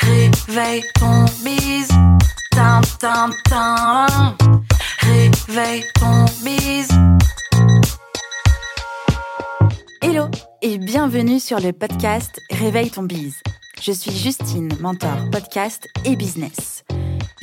Réveille ton bise. Tin, tin, tin. Réveille ton bise. Hello et bienvenue sur le podcast Réveille ton bise. Je suis Justine, mentor podcast et business.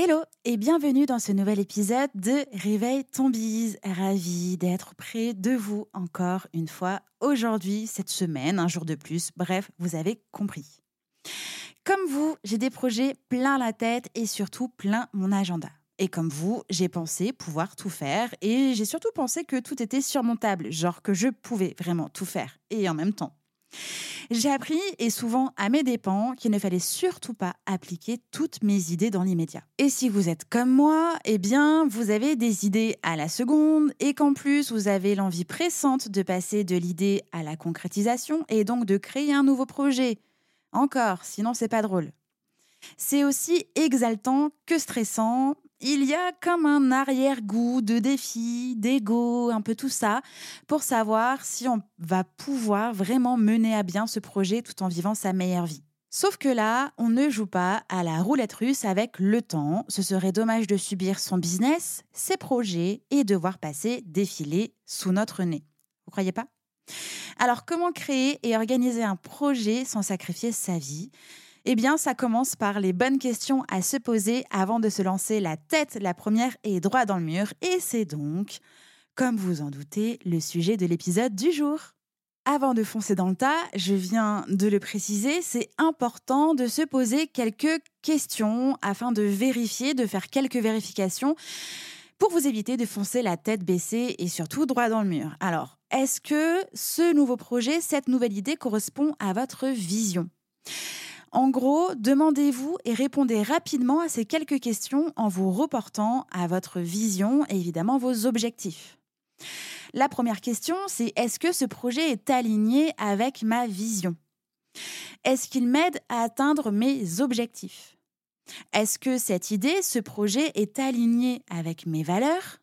Hello et bienvenue dans ce nouvel épisode de Réveil ton bise. Ravi d'être près de vous encore une fois aujourd'hui, cette semaine, un jour de plus. Bref, vous avez compris. Comme vous, j'ai des projets plein la tête et surtout plein mon agenda. Et comme vous, j'ai pensé pouvoir tout faire et j'ai surtout pensé que tout était surmontable, genre que je pouvais vraiment tout faire et en même temps. J'ai appris, et souvent à mes dépens, qu'il ne fallait surtout pas appliquer toutes mes idées dans l'immédiat. Et si vous êtes comme moi, eh bien, vous avez des idées à la seconde, et qu'en plus, vous avez l'envie pressante de passer de l'idée à la concrétisation, et donc de créer un nouveau projet. Encore, sinon c'est pas drôle. C'est aussi exaltant que stressant. Il y a comme un arrière-goût de défi, d'ego, un peu tout ça, pour savoir si on va pouvoir vraiment mener à bien ce projet tout en vivant sa meilleure vie. Sauf que là, on ne joue pas à la roulette russe avec le temps. Ce serait dommage de subir son business, ses projets et devoir passer défiler sous notre nez. Vous croyez pas? Alors, comment créer et organiser un projet sans sacrifier sa vie? Eh bien, ça commence par les bonnes questions à se poser avant de se lancer la tête la première et droit dans le mur. Et c'est donc, comme vous en doutez, le sujet de l'épisode du jour. Avant de foncer dans le tas, je viens de le préciser, c'est important de se poser quelques questions afin de vérifier, de faire quelques vérifications pour vous éviter de foncer la tête baissée et surtout droit dans le mur. Alors, est-ce que ce nouveau projet, cette nouvelle idée correspond à votre vision? En gros, demandez-vous et répondez rapidement à ces quelques questions en vous reportant à votre vision et évidemment vos objectifs. La première question, c'est est-ce que ce projet est aligné avec ma vision? Est-ce qu'il m'aide à atteindre mes objectifs? Est-ce que cette idée, ce projet est aligné avec mes valeurs?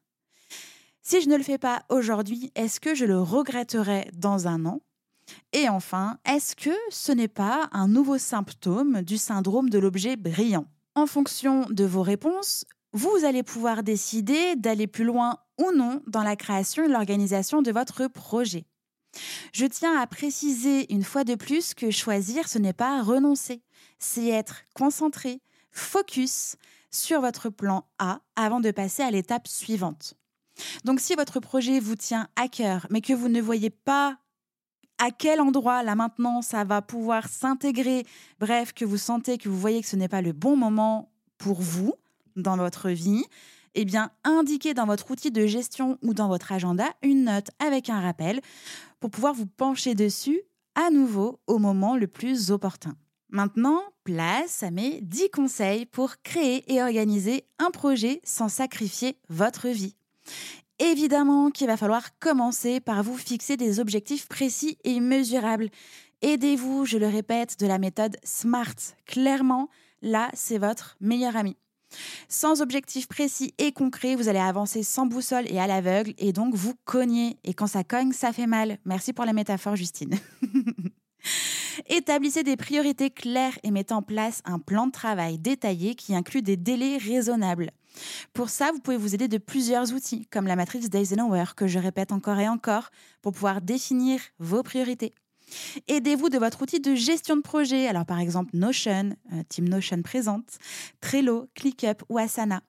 Si je ne le fais pas aujourd'hui, est-ce que je le regretterai dans un an? Et enfin, est-ce que ce n'est pas un nouveau symptôme du syndrome de l'objet brillant? En fonction de vos réponses, vous allez pouvoir décider d'aller plus loin ou non dans la création et l'organisation de votre projet. Je tiens à préciser une fois de plus que choisir, ce n'est pas renoncer, c'est être concentré, focus sur votre plan A avant de passer à l'étape suivante. Donc si votre projet vous tient à cœur, mais que vous ne voyez pas à quel endroit là maintenant ça va pouvoir s'intégrer, bref, que vous sentez que vous voyez que ce n'est pas le bon moment pour vous dans votre vie, eh bien indiquez dans votre outil de gestion ou dans votre agenda une note avec un rappel pour pouvoir vous pencher dessus à nouveau au moment le plus opportun. Maintenant, place à mes 10 conseils pour créer et organiser un projet sans sacrifier votre vie. Évidemment qu'il va falloir commencer par vous fixer des objectifs précis et mesurables. Aidez-vous, je le répète, de la méthode SMART. Clairement, là, c'est votre meilleur ami. Sans objectif précis et concret, vous allez avancer sans boussole et à l'aveugle et donc vous cognez. Et quand ça cogne, ça fait mal. Merci pour la métaphore, Justine. Établissez des priorités claires et mettez en place un plan de travail détaillé qui inclut des délais raisonnables. Pour ça, vous pouvez vous aider de plusieurs outils, comme la matrice d'Eisenhower, que je répète encore et encore, pour pouvoir définir vos priorités. Aidez-vous de votre outil de gestion de projet, alors par exemple Notion, euh, Team Notion présente, Trello, ClickUp ou Asana,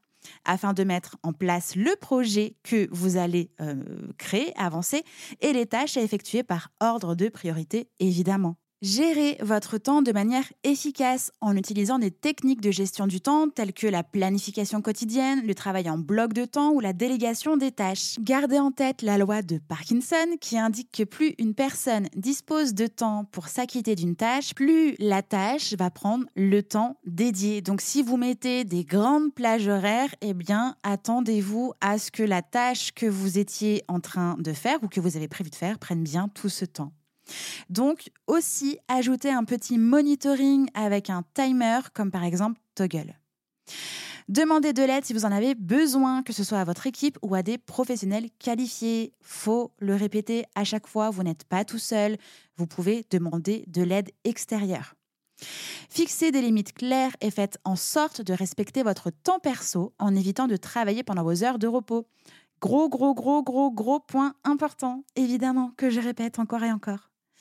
afin de mettre en place le projet que vous allez euh, créer, avancer, et les tâches à effectuer par ordre de priorité, évidemment. Gérez votre temps de manière efficace en utilisant des techniques de gestion du temps telles que la planification quotidienne, le travail en bloc de temps ou la délégation des tâches. Gardez en tête la loi de Parkinson qui indique que plus une personne dispose de temps pour s'acquitter d'une tâche, plus la tâche va prendre le temps dédié. Donc si vous mettez des grandes plages horaires, eh bien attendez-vous à ce que la tâche que vous étiez en train de faire ou que vous avez prévu de faire prenne bien tout ce temps. Donc aussi ajouter un petit monitoring avec un timer comme par exemple Toggle. Demandez de l'aide si vous en avez besoin, que ce soit à votre équipe ou à des professionnels qualifiés. Faut le répéter à chaque fois, vous n'êtes pas tout seul, vous pouvez demander de l'aide extérieure. Fixez des limites claires et faites en sorte de respecter votre temps perso en évitant de travailler pendant vos heures de repos. Gros, gros, gros, gros, gros point important, évidemment, que je répète encore et encore.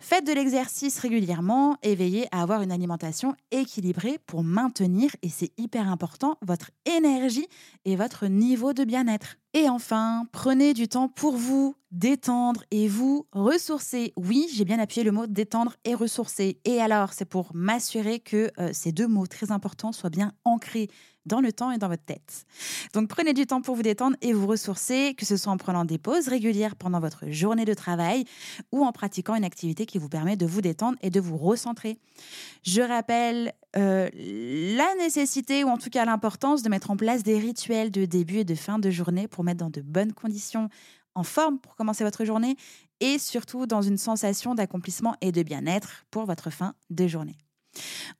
Faites de l'exercice régulièrement et veillez à avoir une alimentation équilibrée pour maintenir, et c'est hyper important, votre énergie et votre niveau de bien-être. Et enfin, prenez du temps pour vous, détendre et vous ressourcer. Oui, j'ai bien appuyé le mot détendre et ressourcer. Et alors, c'est pour m'assurer que euh, ces deux mots très importants soient bien ancrés dans le temps et dans votre tête. Donc prenez du temps pour vous détendre et vous ressourcer, que ce soit en prenant des pauses régulières pendant votre journée de travail ou en pratiquant une activité qui vous permet de vous détendre et de vous recentrer. Je rappelle euh, la nécessité ou en tout cas l'importance de mettre en place des rituels de début et de fin de journée pour mettre dans de bonnes conditions en forme pour commencer votre journée et surtout dans une sensation d'accomplissement et de bien-être pour votre fin de journée.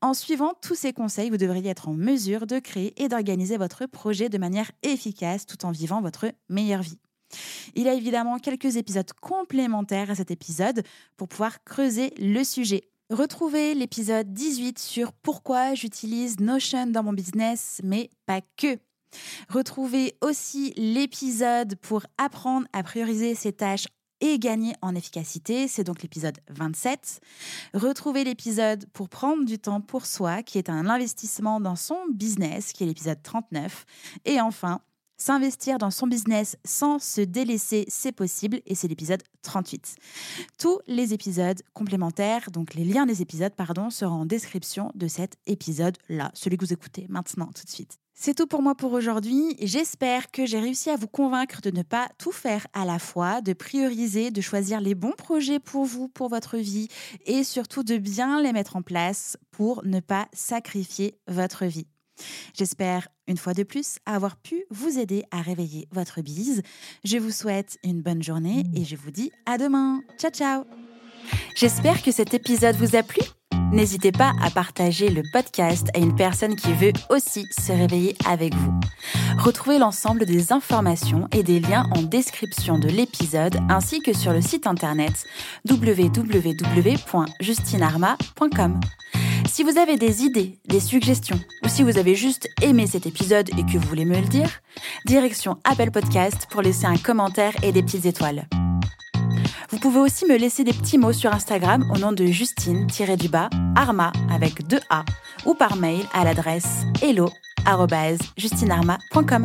En suivant tous ces conseils, vous devriez être en mesure de créer et d'organiser votre projet de manière efficace tout en vivant votre meilleure vie. Il y a évidemment quelques épisodes complémentaires à cet épisode pour pouvoir creuser le sujet. Retrouvez l'épisode 18 sur pourquoi j'utilise Notion dans mon business, mais pas que. Retrouvez aussi l'épisode pour apprendre à prioriser ses tâches et gagner en efficacité. C'est donc l'épisode 27. Retrouvez l'épisode pour prendre du temps pour soi, qui est un investissement dans son business, qui est l'épisode 39. Et enfin, S'investir dans son business sans se délaisser, c'est possible et c'est l'épisode 38. Tous les épisodes complémentaires, donc les liens des épisodes, pardon, seront en description de cet épisode-là, celui que vous écoutez maintenant tout de suite. C'est tout pour moi pour aujourd'hui. J'espère que j'ai réussi à vous convaincre de ne pas tout faire à la fois, de prioriser, de choisir les bons projets pour vous, pour votre vie et surtout de bien les mettre en place pour ne pas sacrifier votre vie. J'espère une fois de plus avoir pu vous aider à réveiller votre bise. Je vous souhaite une bonne journée et je vous dis à demain. Ciao ciao J'espère que cet épisode vous a plu. N'hésitez pas à partager le podcast à une personne qui veut aussi se réveiller avec vous. Retrouvez l'ensemble des informations et des liens en description de l'épisode ainsi que sur le site internet www.justinarma.com. Si vous avez des idées, des suggestions, ou si vous avez juste aimé cet épisode et que vous voulez me le dire, direction Apple Podcast pour laisser un commentaire et des petites étoiles. Vous pouvez aussi me laisser des petits mots sur Instagram au nom de Justine-du-bas Arma avec deux A ou par mail à l'adresse hello@justinarma.com.